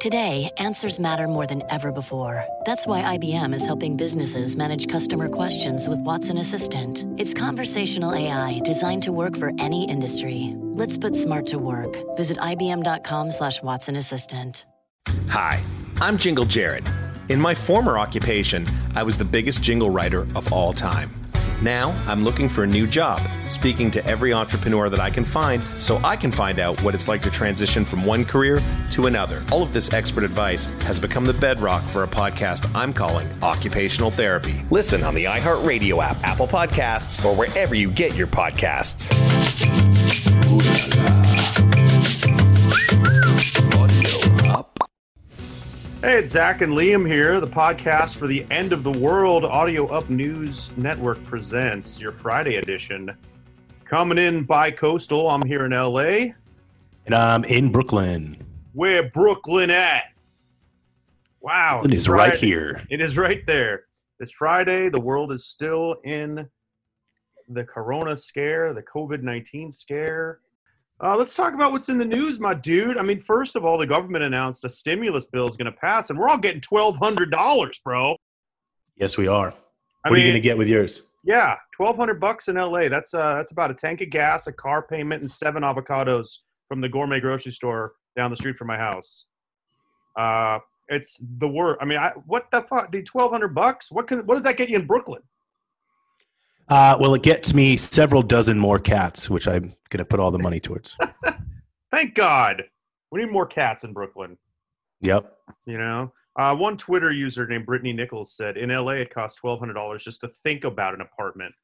Today, answers matter more than ever before. That's why IBM is helping businesses manage customer questions with Watson Assistant. It's conversational AI designed to work for any industry. Let's put smart to work. Visit IBM.com slash Watson Assistant. Hi, I'm Jingle Jared. In my former occupation, I was the biggest jingle writer of all time. Now, I'm looking for a new job, speaking to every entrepreneur that I can find so I can find out what it's like to transition from one career to another. All of this expert advice has become the bedrock for a podcast I'm calling Occupational Therapy. Listen on the iHeartRadio app, Apple Podcasts, or wherever you get your podcasts. Hey, it's Zach and Liam here. The podcast for the End of the World Audio Up News Network presents your Friday edition. Coming in by coastal, I'm here in LA. And I'm in Brooklyn. Where Brooklyn at? Wow, it's is right here. It is right there. This Friday, the world is still in the Corona scare, the COVID 19 scare. Uh, let's talk about what's in the news, my dude. I mean, first of all, the government announced a stimulus bill is going to pass, and we're all getting twelve hundred dollars, bro. Yes, we are. I what are you going to get with yours? Yeah, twelve hundred bucks in LA. That's uh, that's about a tank of gas, a car payment, and seven avocados from the gourmet grocery store down the street from my house. Uh, it's the word. I mean, I, what the fuck, dude? Twelve hundred bucks? What can? What does that get you in Brooklyn? Uh, well, it gets me several dozen more cats, which I'm going to put all the money towards. Thank God. We need more cats in Brooklyn. Yep. You know, uh, one Twitter user named Brittany Nichols said in LA it costs twelve hundred dollars just to think about an apartment.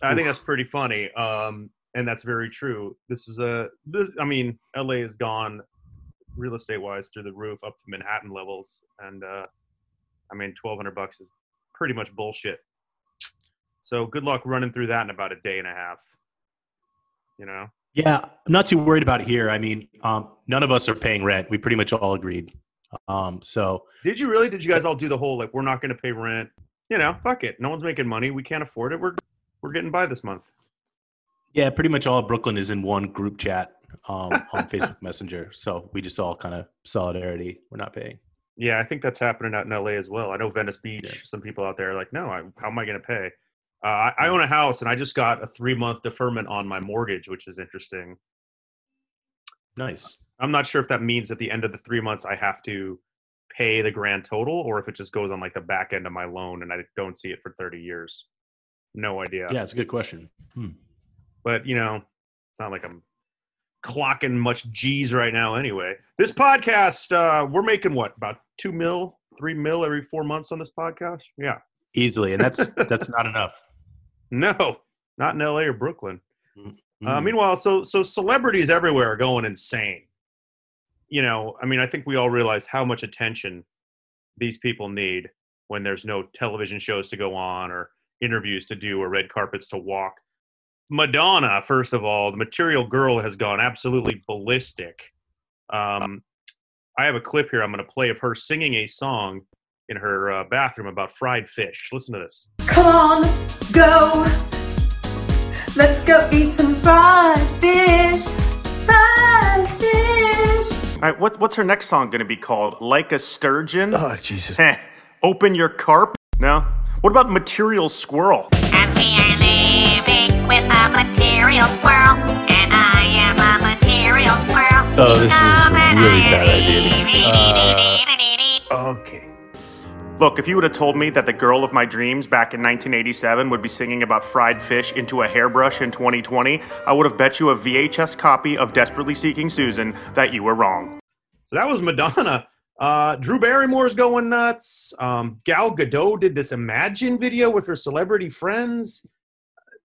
I think that's pretty funny, um, and that's very true. This is a, this, I mean, LA has gone real estate wise through the roof up to Manhattan levels, and uh, I mean, twelve hundred bucks is pretty much bullshit. So good luck running through that in about a day and a half. You know. Yeah, I'm not too worried about it here. I mean, um, none of us are paying rent. We pretty much all agreed. Um, so Did you really? Did you guys all do the whole like we're not going to pay rent? You know, fuck it. No one's making money. We can't afford it. We're we're getting by this month. yeah, pretty much all of Brooklyn is in one group chat um, on Facebook Messenger. So we just all kind of solidarity. We're not paying. Yeah, I think that's happening out in LA as well. I know Venice Beach. Yeah. Some people out there are like, no, I, how am I going to pay? Uh, I, I own a house and I just got a three month deferment on my mortgage, which is interesting. Nice. I'm not sure if that means at the end of the three months I have to pay the grand total or if it just goes on like the back end of my loan and I don't see it for 30 years. No idea. Yeah, it's a good question. Hmm. but you know, it's not like I'm clocking much G's right now anyway. This podcast, uh, we're making what, about two mil, three mil every four months on this podcast? Yeah. Easily, and that's that's not enough. No, not in LA or Brooklyn. Uh, Hmm. meanwhile, so so celebrities everywhere are going insane. You know, I mean, I think we all realize how much attention these people need when there's no television shows to go on or interviews to do or red carpets to walk. Madonna, first of all, the Material Girl has gone absolutely ballistic. Um, I have a clip here I'm going to play of her singing a song in her uh, bathroom about fried fish. Listen to this. Come on, go. Let's go eat some fried fish. Fried fish. All right, what, what's her next song going to be called? Like a Sturgeon? Oh, Jesus. Heh. Open your carp? No. What about Material Squirrel? And we are living with a material squirrel. And I am a material squirrel. Oh, this is a really bad idea. Okay. Look, if you would have told me that the girl of my dreams back in 1987 would be singing about fried fish into a hairbrush in 2020, I would have bet you a VHS copy of Desperately Seeking Susan that you were wrong. So that was Madonna. Uh, Drew Barrymore's going nuts. Um, Gal Gadot did this Imagine video with her celebrity friends.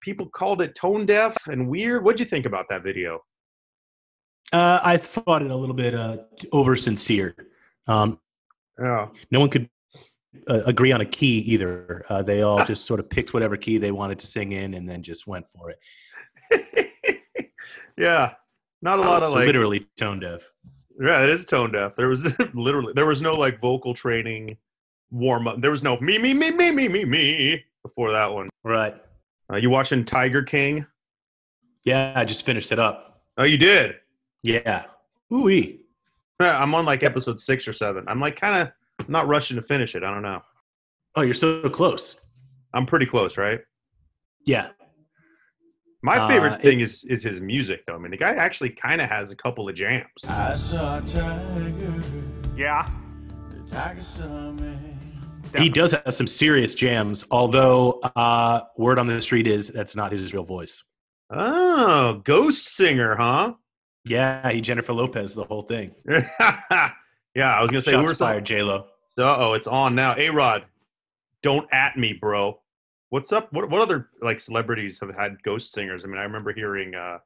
People called it tone deaf and weird. What'd you think about that video? Uh, I thought it a little bit uh, over sincere. Um, Yeah. No one could uh, agree on a key either. Uh, they all just sort of picked whatever key they wanted to sing in and then just went for it. yeah. Not a lot of So like literally tone deaf. Yeah, it is tone deaf. There was literally there was no like vocal training warm up. There was no me me me me me me me before that one. Right. Uh, you watching Tiger King? Yeah, I just finished it up. Oh, you did. Yeah. Ooh I'm on like episode six or seven. I'm like kind of not rushing to finish it. I don't know. Oh, you're so close. I'm pretty close, right? Yeah. My Uh, favorite it- thing is is his music, though. I mean, the guy actually kind of has a couple of jams. I saw a tiger, Yeah. the tiger saw me. He does have some serious jams, although uh, word on the street is that's not his real voice. Oh, ghost singer, huh? Yeah, he Jennifer Lopez the whole thing. yeah, I was gonna say who Shots were some- fired, J Lo. Uh oh, it's on now. A Rod, don't at me, bro. What's up? What what other like celebrities have had ghost singers? I mean, I remember hearing uh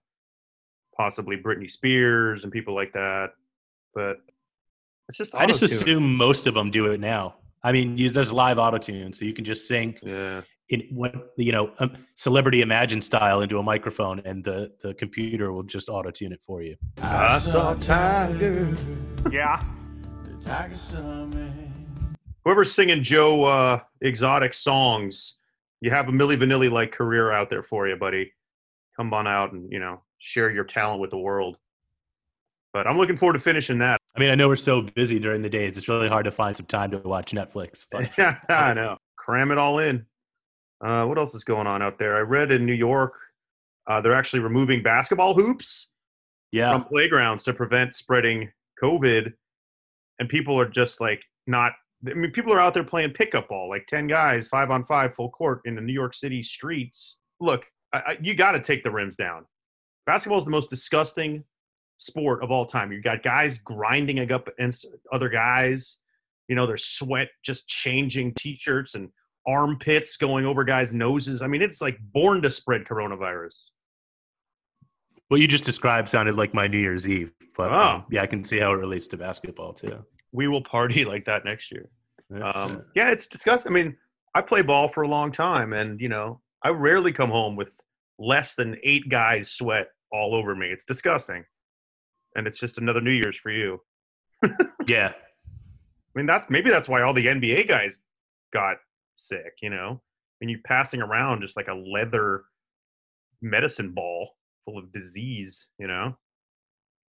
possibly Britney Spears and people like that, but it's just I just assume most of them do it now. I mean, you- there's live auto tune, so you can just sing Yeah. in what you know, um, celebrity imagine style into a microphone, and the the computer will just auto tune it for you. I saw Tiger. Yeah. Whoever's singing Joe uh, exotic songs, you have a Milli Vanilli like career out there for you, buddy. Come on out and you know share your talent with the world. But I'm looking forward to finishing that. I mean, I know we're so busy during the days; it's really hard to find some time to watch Netflix. But Yeah, I know. Cram it all in. Uh, what else is going on out there? I read in New York, uh, they're actually removing basketball hoops yeah, from playgrounds to prevent spreading COVID. And people are just like not. I mean, people are out there playing pickup ball, like ten guys, five on five, full court in the New York City streets. Look, I, you got to take the rims down. Basketball is the most disgusting sport of all time. You got guys grinding up against other guys. You know, there's sweat just changing t-shirts and armpits going over guys' noses. I mean, it's like born to spread coronavirus. What you just described sounded like my New Year's Eve. But Oh. um, yeah, I can see how it relates to basketball too. We will party like that next year. Yeah. Um, yeah, it's disgusting. I mean, I play ball for a long time, and you know, I rarely come home with less than eight guys sweat all over me. It's disgusting, and it's just another New Year's for you. yeah, I mean, that's maybe that's why all the NBA guys got sick. You know, and you're passing around just like a leather medicine ball full of disease. You know,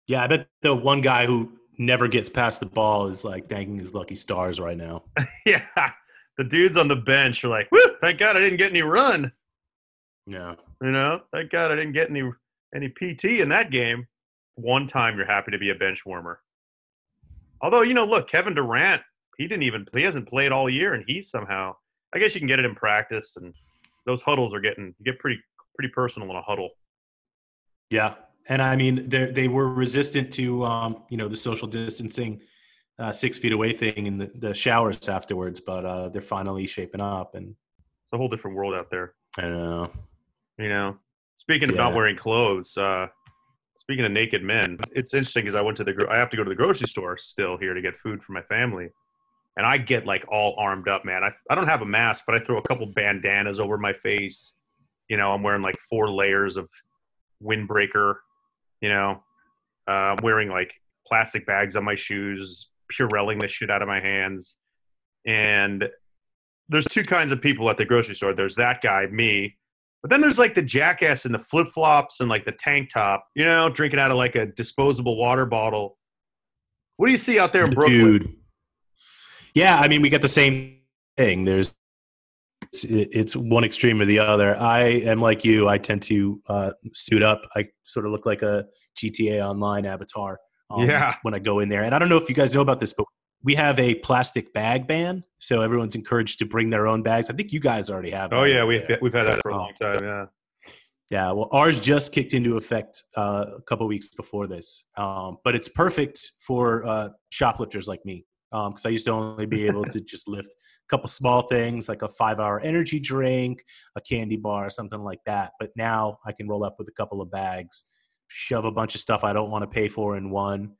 yeah. I bet the one guy who never gets past the ball is like thanking his lucky stars right now. yeah. The dudes on the bench are like, "Woo! Thank God I didn't get any run." Yeah, You know, thank God I didn't get any any PT in that game. One time you're happy to be a bench warmer. Although, you know, look, Kevin Durant, he didn't even he hasn't played all year and he somehow I guess you can get it in practice and those huddles are getting get pretty pretty personal in a huddle. Yeah. And I mean, they they were resistant to um, you know the social distancing, uh, six feet away thing in the, the showers afterwards, but uh, they're finally shaping up. And It's a whole different world out there. I know. You know. Speaking of not wearing clothes, uh speaking of naked men, it's interesting because I went to the gro- I have to go to the grocery store still here to get food for my family. And I get like all armed up, man. I, I don't have a mask, but I throw a couple bandanas over my face. You know, I'm wearing like four layers of windbreaker. You know, uh, wearing like plastic bags on my shoes, Purelling the shit out of my hands. And there's two kinds of people at the grocery store. There's that guy, me, but then there's like the jackass in the flip flops and like the tank top, you know, drinking out of like a disposable water bottle. What do you see out there in Brooklyn? Dude. Yeah, I mean, we get the same thing. There's it's, it's one extreme or the other. I am like you. I tend to uh, suit up. I sort of look like a GTA Online avatar. um, Yeah. When I go in there, and I don't know if you guys know about this, but we have a plastic bag ban, so everyone's encouraged to bring their own bags. I think you guys already have. Oh yeah, we've we've had that for a Oh. long time. Yeah. Yeah, well, ours just kicked into effect uh, a couple weeks before this, um, but it's perfect for uh, shoplifters like me because I used to only be able to just lift couple small things like a five-hour energy drink, a candy bar, something like that. But now I can roll up with a couple of bags, shove a bunch of stuff I don't want to pay for in one,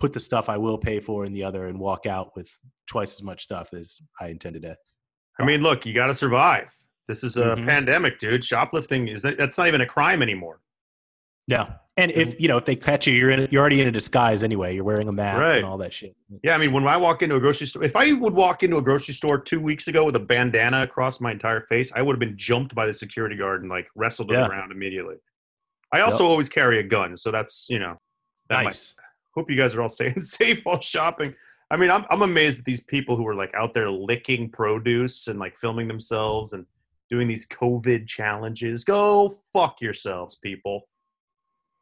put the stuff I will pay for in the other and walk out with twice as much stuff as I intended to. I mean, look, you got to survive. This is a Mhm. pandemic, dude. Shoplifting is that's not even a crime anymore. Yeah, and if mm-hmm. you know if they catch you, you're in you're already in a disguise anyway. You're wearing a mask Right. and all that shit. Yeah, I mean, when I walk into a grocery store, if I would walk into a grocery store two weeks ago with a bandana across my entire face, I would have been jumped by the security guard and like wrestled to the ground immediately. I also always carry a gun, so that's you know. That might- Nice. hope you guys are all staying safe while shopping. I mean, I'm I'm amazed at these people who are like out there licking produce and like filming themselves and doing these COVID challenges. Go fuck yourselves, people.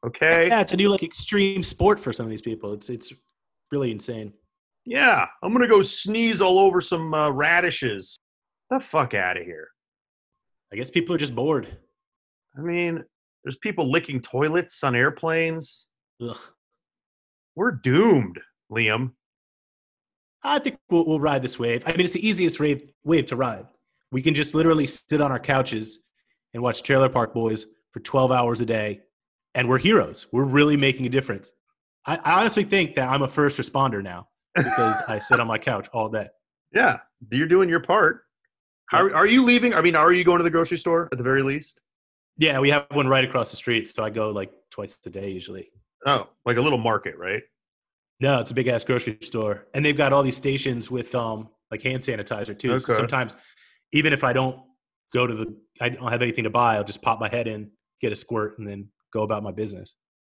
Okay. Yeah, it's a new like extreme sport for some of these people. It's it's really insane. Yeah, I'm gonna go sneeze all over some uh, radishes. The fuck out of here. I guess people are just bored. I mean, there's people licking toilets on airplanes. Ugh. We're doomed, Liam. I think we'll, we'll ride this wave. I mean, it's the easiest wave wave to ride. We can just literally sit on our couches and watch Trailer Park Boys for 12 hours a day, and we're heroes. We're really making a difference. I, I honestly think that I'm a first responder now because I sit on my couch all day. Yeah, you're doing your part. How, are you leaving? I mean, are you going to the grocery store at the very least? Yeah, we have one right across the street, so I go like twice a day usually. Oh, like a little market, right? No, it's a big ass grocery store, and they've got all these stations with um like hand sanitizer too. So sometimes, even if I don't go to the, I don't have anything to buy, I'll just pop my head in, get a squirt, and then go about my business.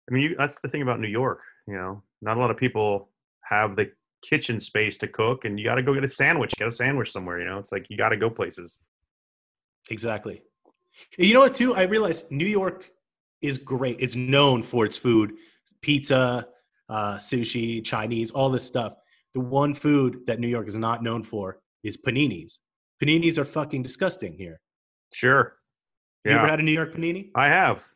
I mean, you, that's the thing about New York. You know, not a lot of people have the kitchen space to cook, and you got to go get a sandwich. Get a sandwich somewhere. You know, it's like you got to go places. Exactly. You know what? Too, I realized New York is great. It's known for its food, pizza, uh, sushi, Chinese, all this stuff. The one food that New York is not known for is paninis. Paninis are fucking disgusting here. Sure. You ever had a New York panini? I have.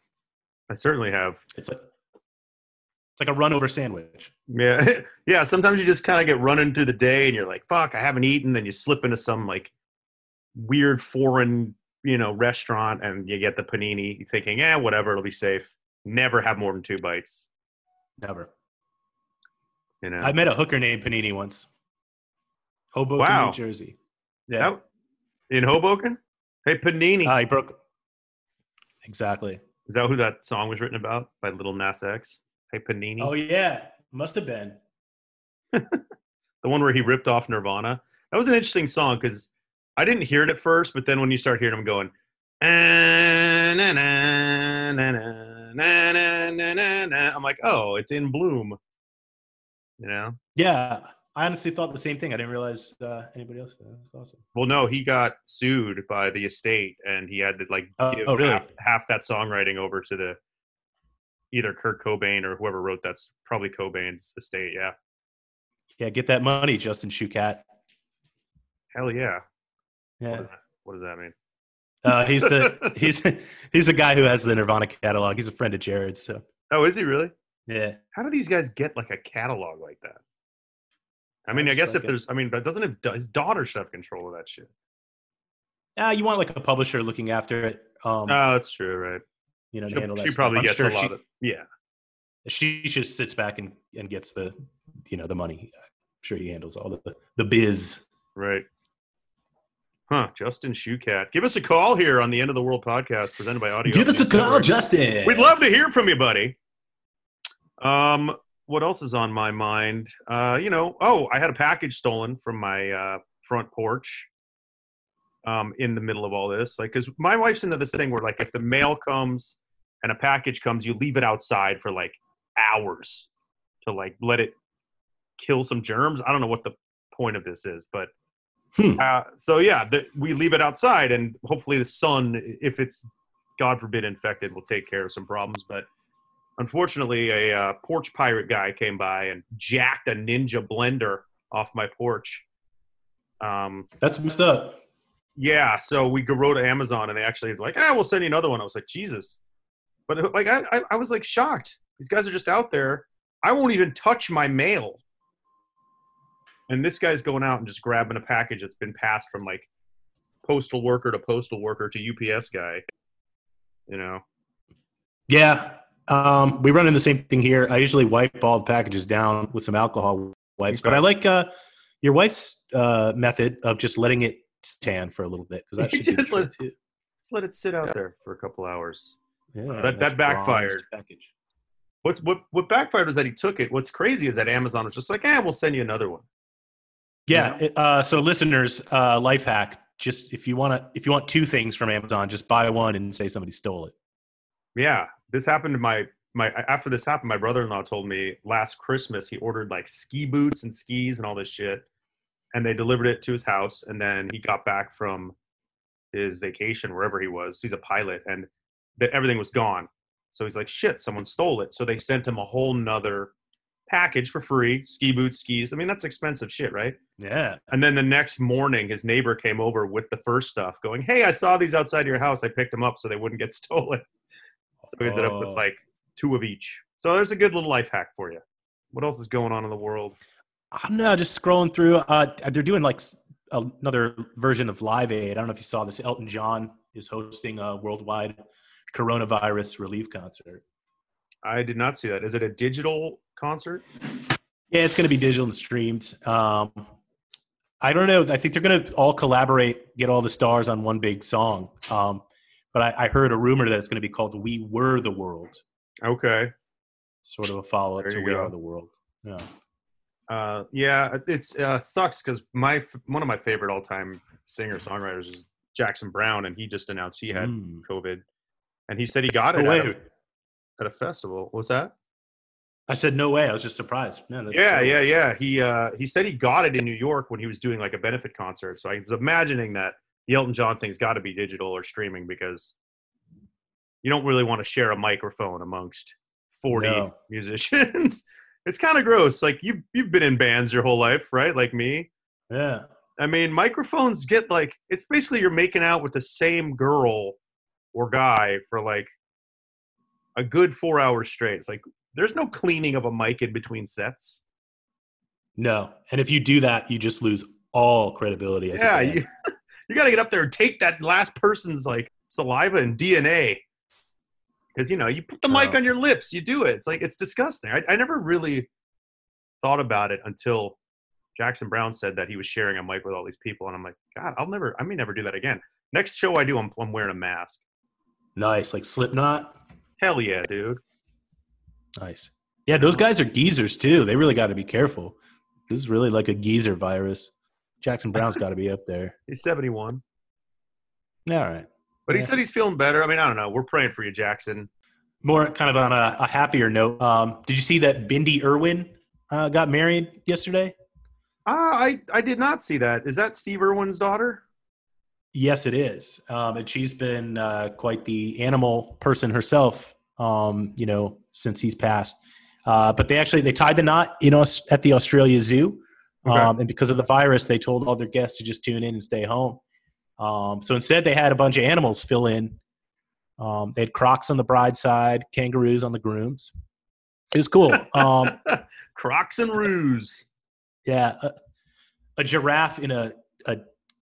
I certainly have. It's like it's like a run over sandwich. Yeah, yeah. Sometimes you just kind of get running through the day, and you're like, "Fuck, I haven't eaten." Then you slip into some like weird foreign, you know, restaurant, and you get the panini, thinking, "Yeah, whatever, it'll be safe." Never have more than two bites. Never. You know. I met a hooker named Panini once. Hoboken, Wow. New Jersey. Yeah. That- in Hoboken. Hey, Panini. Uh, he broke. Exactly. Is that who that song was written about by Lil Nas X? Hey, Panini. Oh yeah, must have been. the one where he ripped off Nirvana. That was an interesting song because I didn't hear it at first, but then when you start hearing him going, "Ah, na, na, na, na, na, na, na, na, na," I'm like, oh, it's in Bloom. You know? Yeah, I honestly thought the same thing. I didn't realize uh, anybody else. Did. That's awesome. Well, no, he got sued by the estate, and he had to like Oh, give oh, really? half, half that songwriting over to the either Kurt Cobain or whoever wrote that's probably Cobain's estate. Yeah, Yeah, get that money, Justin Shukat. hell yeah. What, Yeah, does that, what does that mean? uh, he's the he's he's the guy who has the Nirvana catalog. He's a friend of Jared's. So Oh, is he really? yeah, How do these guys get like a catalog like that? I mean, I guess like if there's, I mean, but doesn't have, his daughter should have control of that shit. uh, you want like a publisher looking after it. Um, Oh, that's true, right? you know, to She, handle that she probably gets sure a lot she, of, yeah. She just sits back and, and gets the you know the money. I'm sure he handles all the the biz. Right. Huh, Justin Shukat. Give us a call here on the End of the World podcast presented by Audio. Give us a call, Network. Justin. We'd love to hear from you, buddy. Um, what else is on my mind? Uh, you know, oh, I had a package stolen from my uh, front porch. Um, in the middle of all this, like, because my wife's into this thing where, like, if the mail comes and a package comes, you leave it outside for like hours to like let it kill some germs. I don't know what the point of this is, but Hmm. uh, so yeah, the, we leave it outside, and hopefully the sun, if it's God forbid infected, will take care of some problems. But unfortunately, a uh, porch pirate guy came by and jacked a Ninja blender off my porch. Um, That's messed up. yeah, so we go to Amazon, and they actually like, ah, we'll send you another one. I was like, Jesus, but like, I, I, I was like shocked. These guys are just out there. I won't even touch my mail, and this guy's going out and just grabbing a package that's been passed from like postal worker to postal worker to UPS guy. You know, Yeah, Um, we run in the same thing here. I usually wipe all the packages down with some alcohol wipes, but I like uh, your wife's uh, method of just letting it stand for a little bit because that should just let- too. Just let it sit out there for a couple hours. Yeah, that- nice that backfired. Package. What what what backfired was that he took it. What's crazy is that Amazon was just like, "Eh, we'll send you another one." Yeah. it- Uh, so listeners, uh, life hack: just if you want to, if you want two things from Amazon, just buy one and say somebody stole it. Yeah, this happened to my my after this happened. My brother-in-law told me last Christmas he ordered like ski boots and skis and all this shit, and they delivered it to his house. And then he got back from his vacation wherever he was. He's a pilot, and that everything was gone. So he's like, "Shit, someone stole it." So they sent him a whole nother package for free: ski boots, skis. I mean, that's expensive shit, right? Yeah. And then the next morning, his neighbor came over with the first stuff, going, "Hey, I saw these outside your house. I picked them up so they wouldn't get stolen." So we ended up with Oh. like two of each. So there's a good little life hack for you. What else is going on in the world? I don't know. Just scrolling through. Uh, they're doing like another version of Live Aid. I don't know if you saw this. Elton John is hosting a worldwide coronavirus relief concert. I did not see that. Is it a digital concert? Yeah, it's going to be digital and streamed. Um, I don't know. I think they're going to all collaborate, get all the stars on one big song. Um, but I, I heard a rumor that it's going to be called "We Were the World," Okay. sort of a follow up to "We go. Are the World." Yeah. Uh, yeah, it's uh, sucks because my one of my favorite all time singer songwriters is Jackson Browne, and he just announced he had Mm. COVID, and he said he got it No at, a, at a festival. What's that? I said no way. I was just surprised. Man, Yeah, so- yeah, yeah. He uh, he said he got it in New York when he was doing like a benefit concert. So I was imagining that the Elton John thing's got to be digital or streaming because you don't really want to share a microphone amongst forty No. musicians. it's kind of gross. Like you you've been in bands your whole life, right? Like me. Yeah. I mean, microphones get like it's basically you're making out with the same girl or guy for like a good four hours straight. It's like there's no cleaning of a mic in between sets. No. And if you do that, you just lose all credibility. As a Yeah, band. you, you got to get up there and take that last person's like saliva and DNA. Because you know, you put the mic on your lips, you do it. It's like it's disgusting. I, I never really thought about it until Jackson Browne said that he was sharing a mic with all these people, and I'm like, God, I'll never, I may never do that again. Next show I do, I'm, I'm wearing a mask. Nice. Like Slipknot. Hell yeah, dude. Nice. Yeah, those guys are geezers too. They really got to be careful. This is really like a geezer virus. Jackson Browne's got to be up there. He's 71, All right. but he said he's feeling better. I mean, I don't know. We're praying for you, Jackson. More kind of on a, a happier note. Um, did you see that Bindi Irwin uh, got married yesterday? Ah, I I did not see that. Is that Steve Irwin's daughter? Yes, it is. Um, and she's been uh, quite the animal person herself, um, you know, since he's passed. Uh, but they actually they tied the knot, you know, at the Australia Zoo. Okay. Um, and because of the virus, they told all their guests to just tune in and stay home. Um, so instead, they had a bunch of animals fill in. Um, they had crocs on the bride's side, kangaroos on the groom's. It was cool. Um, Crocs and roos. yeah, a, a giraffe in a, a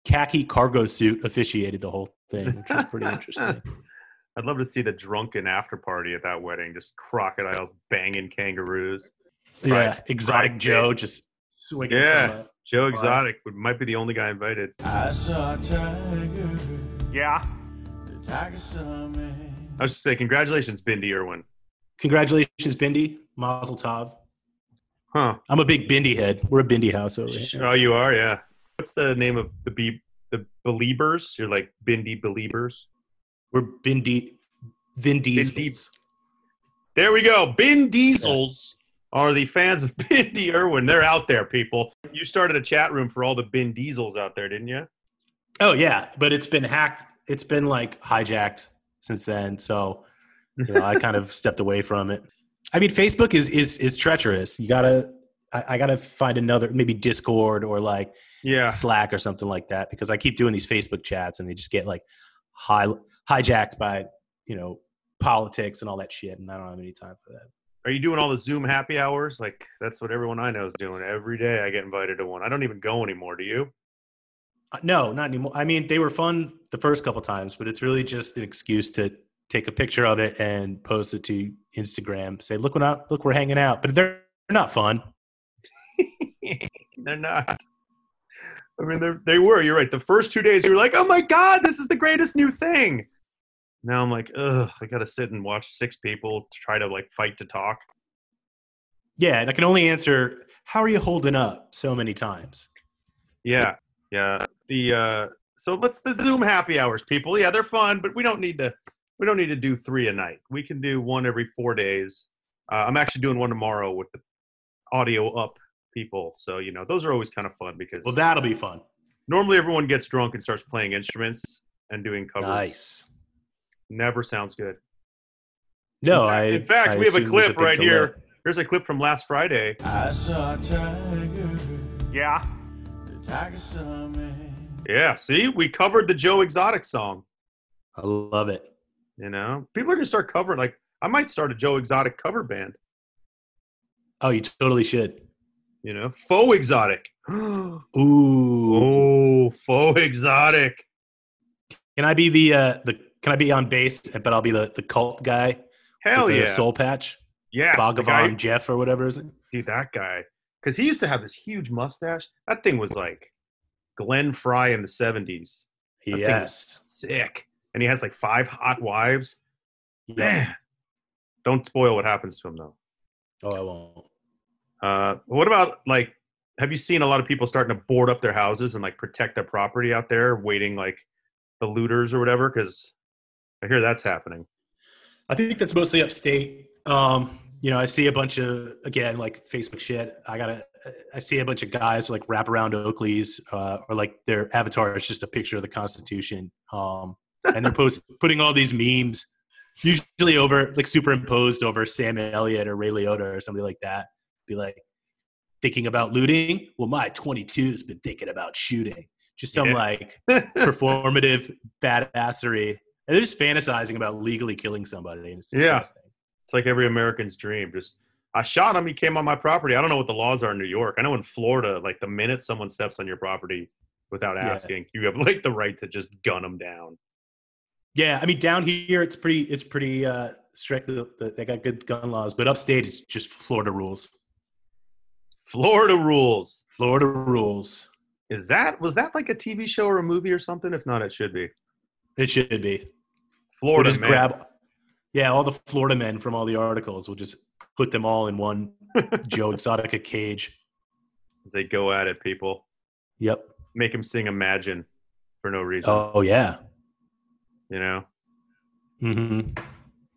khaki cargo suit officiated the whole thing, which was pretty interesting. I'd love to see the drunken after party at that wedding. Just crocodiles banging kangaroos. Yeah, Fried- exotic fried Joe just swinging. Yeah. from a- Joe Exotic would, might be the only guy invited. I saw a tiger. Yeah. The tiger saw me. I was just say, congratulations, Bindi Irwin. Congratulations, Bindi, Mazel Tov. Huh. I'm a big Bindi head. We're a Bindi house over here. Oh, you are, yeah. What's the name of the be the believers? You're like Bindi believers. We're Bindi, Vin Diesels. There we go. Bin Diesels are the fans of Bindi Irwin. They're out there, people. You started a chat room for all the Bin Diesels out there, didn't you? Oh yeah, but it's been hacked. It's been like hijacked since then. So you know, I kind of stepped away from it. I mean, Facebook is is is treacherous. You gotta. I, I gotta find another, maybe Discord or like Yeah. Slack or something like that because I keep doing these Facebook chats and they just get like high, hijacked by you know politics and all that shit, and I don't have any time for that. Are you doing all the Zoom happy hours? Like that's what everyone I know is doing. Every day I get invited to one. I don't even go anymore. Do you? Uh, No, not anymore. I mean, they were fun the first couple times, but it's really just an excuse to take a picture of it and post it to Instagram. Say, look, what I, look, we're hanging out, but they're they're not fun. They're not. I mean, they they were. You're right. The first two days, you were like, "Oh my god, this is the greatest new thing." Now I'm like, ugh, I gotta sit and watch six people to try to like fight to talk. Yeah, and I can only answer, "How are you holding up?" So many times. Yeah, yeah. The uh, so let's the Zoom happy hours, people. Yeah, they're fun, but we don't need to. We don't need to do three a night. We can do one every four days. Uh, I'm actually doing one tomorrow with the audio up people. So you know, those are always kind of fun because Well, that'll be fun. normally everyone gets drunk and starts playing instruments and doing covers. Nice. Never sounds good. No, in fact, I. in fact I we have a clip big right delay. here. Here's a clip from last Friday. I saw a tiger. Yeah. The tiger saw me. Yeah. See, we covered the Joe Exotic song. I love it. You know, people are gonna start covering. Like, I might start a Joe Exotic cover band. Oh, you totally should. You know, faux exotic. Ooh. oh, faux exotic. Can I be the uh the? Can I be on base? But I'll be the the cult guy. Hell yeah. soul patch. yes, the Bhagavan Jeff or whatever is it? dude, that guy. Because he used to have this huge mustache. That thing was like Glenn Frey in the 70s. thing Yes. Sick. And he has like five hot wives. Yeah. Man. Don't spoil what happens to him, though. Oh, I won't. Uh, what about like, have you seen a lot of people starting to board up their houses and like protect their property out there, waiting like the looters or whatever? Because I hear that's happening. I think that's mostly upstate. Um, you know, I see a bunch of again like Facebook shit. I gotta. I see a bunch of guys like wrap around Oakleys, uh, or like their avatar is just a picture of the Constitution, um, and they're post, putting all these memes, usually over like superimposed over Sam Elliott or Ray Liotta or somebody like that. Be like thinking about looting. Well, my 22's been thinking about shooting. Just some Yeah. like performative badassery. And they're just fantasizing about legally killing somebody. And it's Yeah. disgusting. It's like every American's dream. Just I shot him. He came on my property. I don't know what the laws are in New York. I know in Florida, like the minute someone steps on your property without Yeah. asking, you have like the right to just gun them down. Yeah, I mean down here it's pretty it's pretty uh strict. The- the- They got good gun laws, but upstate it's just Florida rules. Florida rules. Florida rules. Is that was that like a TV show or a movie or something? If not, it should be. It should be. We'll just man. grab Yeah, all the Florida men from all the articles. We'll just put them all in one Joe Exotica cage. as they go at it. People Yep. make him sing "Imagine" for no reason. Oh yeah. You know. Mm-hmm.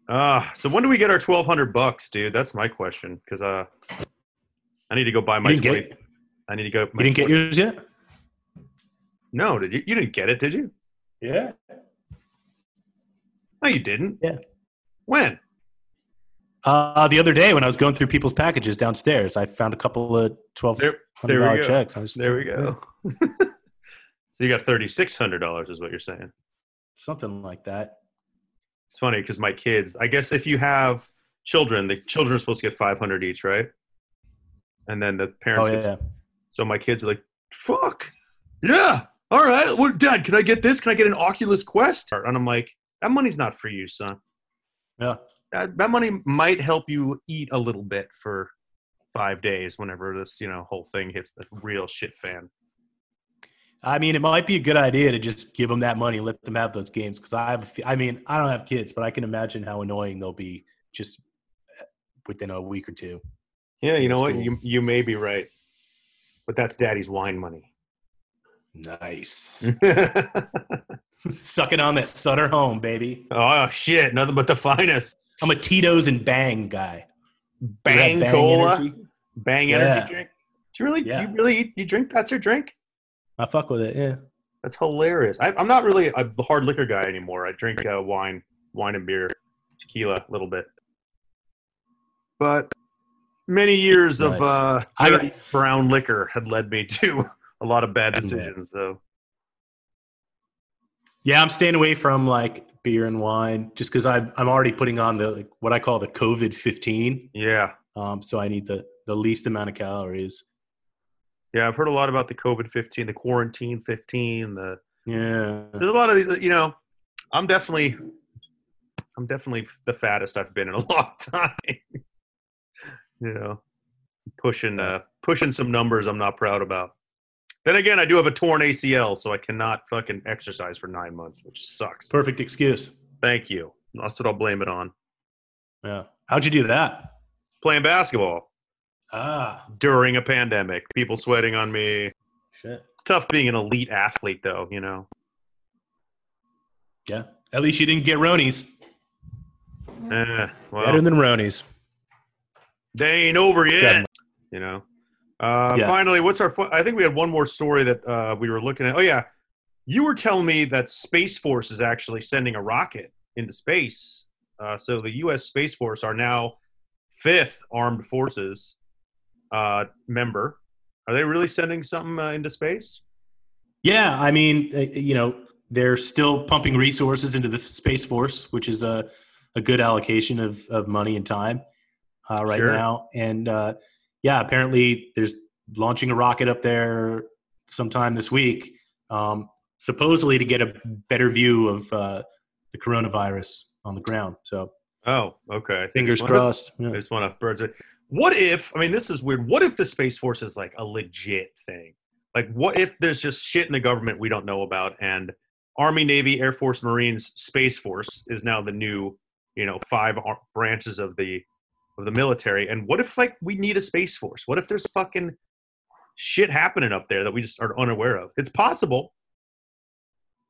Ah, so when do we get our twelve hundred bucks, dude? That's my question. Because uh, I need to go buy my. Didn't get 20 I need to go. You didn't get yours yet? No, did you? You didn't get it, did you? Yeah. No, you didn't. Yeah. When? Uh, the other day when I was going through people's packages downstairs, I found a couple of twelve There, we go. checks. I was There we go. so you got thirty six hundred dollars, is what you're saying. Something like that. It's funny because my kids. I guess if you have children, the children are supposed to get five hundred each, right? And then the Oh parents. get- yeah. So my kids are like, "Fuck, yeah, all right, well, Dad, can I get this? Can I get an Oculus Quest?" And I'm like, "That money's not for you, son. Yeah. That, that money might help you eat a little bit for five days whenever this, you know, whole thing hits the real shit fan." I mean, it might be a good idea to just give them that money, and let them have those games. Because I have, I mean, I don't have kids, but I can imagine how annoying they'll be just eh, within a week or two. Yeah, you know That's what? You you may be right, but that's Daddy's wine money. Nice. Sucking on that Sutter home, baby. oh shit! Nothing but the finest. I'm a Tito's and Bang guy. Have Bang, cola, energy? bang Yeah. energy drink. Do you really? Yeah. You really? You drink? That's your drink? I fuck with it. Yeah. That's hilarious. I, I'm not really a hard liquor guy anymore. I drink uh, wine, wine and beer, tequila a little bit. But many years of Nice. uh, I brown liquor had led me to a lot of bad decisions. So Yeah, I'm staying away from like beer and wine just because I'm I'm already putting on the like, what I call the COVID 15. yeah, Um, so I need the the least amount of calories. yeah, I've heard a lot about the COVID 15, the quarantine 15. The Yeah. there's a lot of these. You know, I'm definitely I'm definitely the fattest I've been in a long time. you know, pushing uh, pushing some numbers I'm not proud about. Then again, I do have a torn ACL, so I cannot fucking exercise for nine months, which sucks. Perfect excuse. Thank you. That's what I'll blame it on. Yeah. How'd you do that? Playing basketball Ah, during a pandemic, people sweating on me. shit. It's tough being an elite athlete, though. You know. Yeah. At least you didn't get Ronies. Eh, well, Better than Ronies. they ain't over yet. You know. Uh, Yeah. Finally, what's our? I think we had one more story that uh, we were looking at. Oh yeah, you were telling me that Space Force is actually sending a rocket into space. Uh, so the U.S. Space Force are now fifth armed forces uh, member. Are they really sending something uh, into space? Yeah, I mean, uh, you know, they're still pumping resources into the Space Force, which is a, a good allocation of, of money and time uh, right Sure. now. And uh, yeah, apparently there's launching a rocket up there sometime this week, um, supposedly to get a better view of uh, the coronavirus on the ground. So Oh, okay. fingers crossed. Yeah. just want to birds. What if? I mean, this is weird. What if the Space Force is like a legit thing? Like, what if there's just shit in the government we don't know about, and Army, Navy, Air Force, Marines, Space Force is now the new, you know, five ar- branches of the of the military. And what if like we need a Space Force? What if there's fucking shit happening up there that we just are unaware of? It's possible.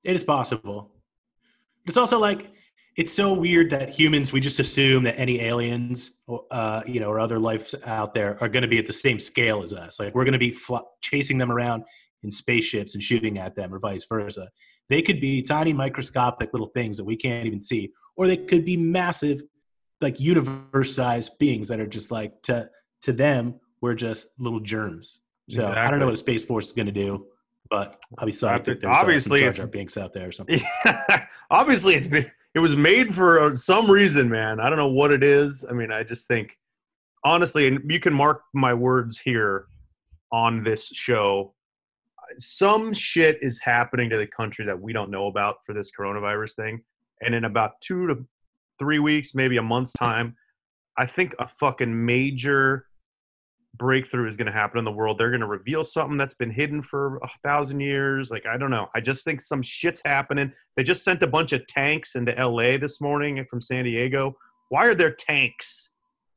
It is possible. It's also like it's so weird that humans we just assume that any aliens, uh, you know, or other life out there are going to be at the same scale as us. Like we're going to be fl- chasing them around in spaceships and shooting at them, or vice versa. They could be tiny, microscopic little things that we can't even see, or they could be massive, like universe-sized beings that are just like to to them we're just little germs. So I don't know what a space force is going to do, but I'll be Obvi- if there's obviously uh, it's- some Binks out there or something. Obviously, it's been it was made for uh, some reason, man. I don't know what it is. I mean, I just think honestly, and you can mark my words here on this show. Some shit is happening to the country that we don't know about for this coronavirus thing, and in about two to three weeks, maybe a month's time, I think a fucking major breakthrough is going to happen in the world. They're going to reveal something that's been hidden for a thousand years. Like I don't know. I just think some shit's happening. They just sent a bunch of tanks into LA this morning from San Diego. Why are there tanks?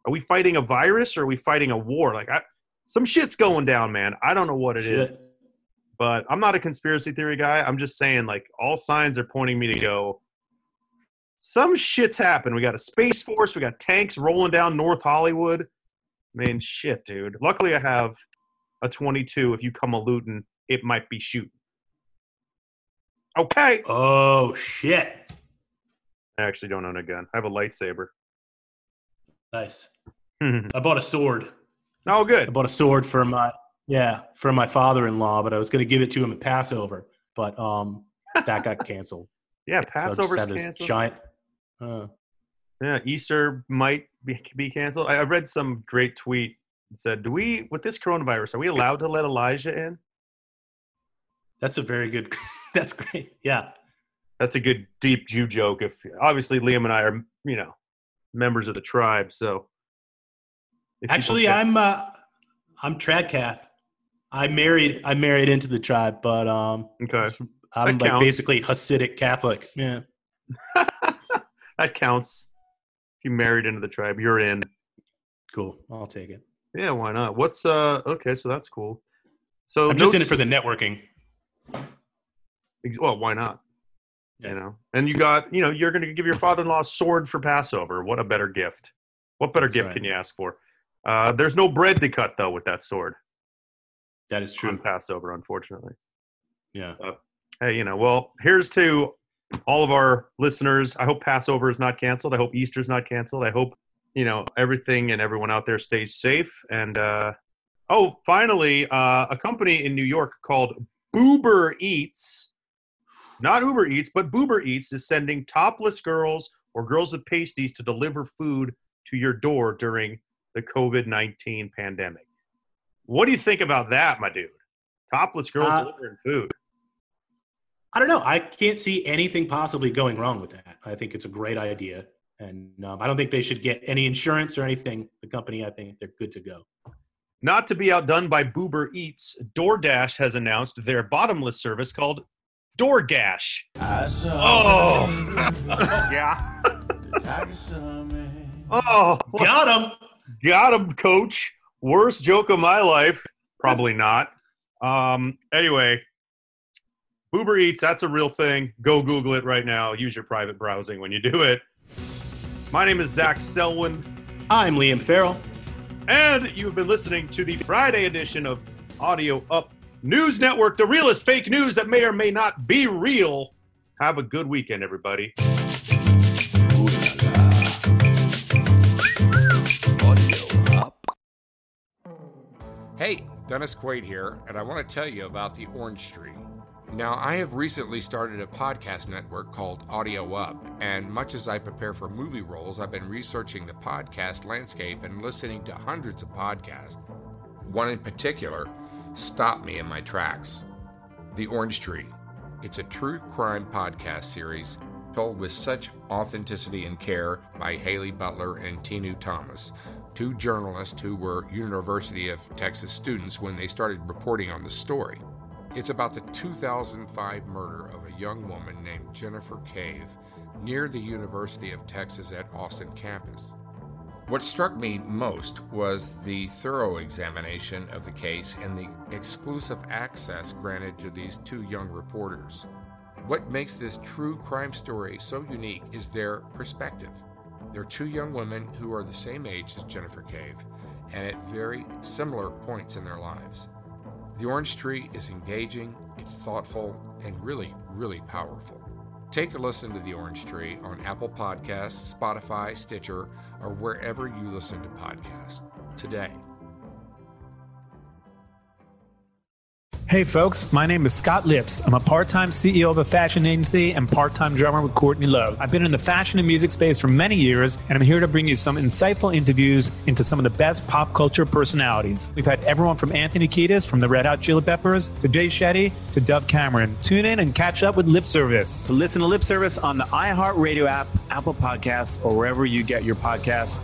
Are we fighting a virus or are we fighting a war? Like I, some shit's going down, man. I don't know what it is, Shit. but I'm not a conspiracy theory guy. I'm just saying, like all signs are pointing me to go. Some shit's happened. We got a space force. We got tanks rolling down North Hollywood. Man, shit, dude. Luckily, I have a 22. If you come a looting, it might be shooting. Okay. Oh shit! I actually don't own a gun. I have a lightsaber. Nice. I bought a sword. Oh, good. I bought a sword for my yeah for my father-in-law, but I was going to give it to him at Passover, but um that got canceled. Yeah, So I Passover's had canceled. giant. Uh, Yeah, Easter might be, be canceled. I, I read some great tweet that said, "Do we with this coronavirus? Are we allowed to let Elijah in?" that's a very good. that's great. Yeah. That's a good deep Jew joke. If obviously Liam and I are, you know, members of the tribe, so Actually, I'm uh, I'm Tradcath. I married I married into the tribe, but um okay. I'm That like counts. basically Hasidic Catholic. Yeah. That counts. If you married into the tribe, you're in. Cool. I'll take it. Yeah, why not? What's uh? Okay, so that's cool. So I'm just no in it for the networking. Ex- Well, why not? Yeah. You know, and you got, you know, you're going to give your father-in-law a sword for Passover. What a better gift! What better That's gift right. can you ask for? Uh, there's no bread to cut though with that sword That is on true. Passover, unfortunately. Yeah. Hey, you know, well, here's to all of our listeners. I hope Passover is not canceled. I hope Easter is not canceled. I hope you know everything and everyone out there stays safe. And uh, oh, finally, uh, a company in New York called Boober Eats, not Uber Eats, but Boober Eats is sending topless girls or girls with pasties to deliver food to your door during the COVID nineteen pandemic. What do you think about that, my dude? Topless girls Uh, delivering food. I don't know. I can't see anything possibly going wrong with that. I think it's a great idea. And um, I don't think they should get any insurance or anything. The company, I think they're good to go. Not to be outdone by Boober Eats, DoorDash has announced their bottomless service called DoorGash. Oh. yeah. the tiger saw me. Oh, Got him. got him, coach. Worst joke of my life. Probably not. Um, anyway, Uber Eats, that's a real thing. Go Google it right now. Use your private browsing when you do it. My name is Zach Selwyn, I'm Liam Farrell. and you've been listening to the Friday edition of Audio Up News Network, the realest fake news that may or may not be real. Have a good weekend, everybody. Hey, Dennis Quaid here, and I want to tell you about the Orange Tree. Now, I have recently started a podcast network called Audio Up, and much as I prepare for movie roles, I've been researching the podcast landscape and listening to hundreds of podcasts. One in particular stopped me in my tracks The Orange Tree. It's a true crime podcast series told with such authenticity and care by Haley Butler and Tinu Thomas, two journalists who were University of Texas students when they started reporting on the story. It's about the 2005 murder of a young woman named Jennifer Cave near the University of Texas at Austin campus. What struck me most was the thorough examination of the case and the exclusive access granted to these two young reporters. What makes this true crime story so unique is their perspective. They're two young women who are the same age as Jennifer Cave and at very similar points in their lives. The Orange Tree is engaging, it's thoughtful, and really, really powerful. Take a listen to The Orange Tree on Apple Podcasts, Spotify, Stitcher, or wherever you listen to podcasts today. Hey folks, my name is Scott Lipps. I'm a part time CEO of a fashion agency and part time drummer with Courtney Love. I've been in the fashion and music space for many years, and I'm here to bring you some insightful interviews into some of the best pop culture personalities. We've had everyone from Anthony Kiedis from the Red Hot Chili Peppers to Jay Shetty to Dove Cameron. Tune in and catch up with Lip Service. Listen to Lip Service on the iHeartRadio app, Apple Podcasts, or wherever you get your podcasts.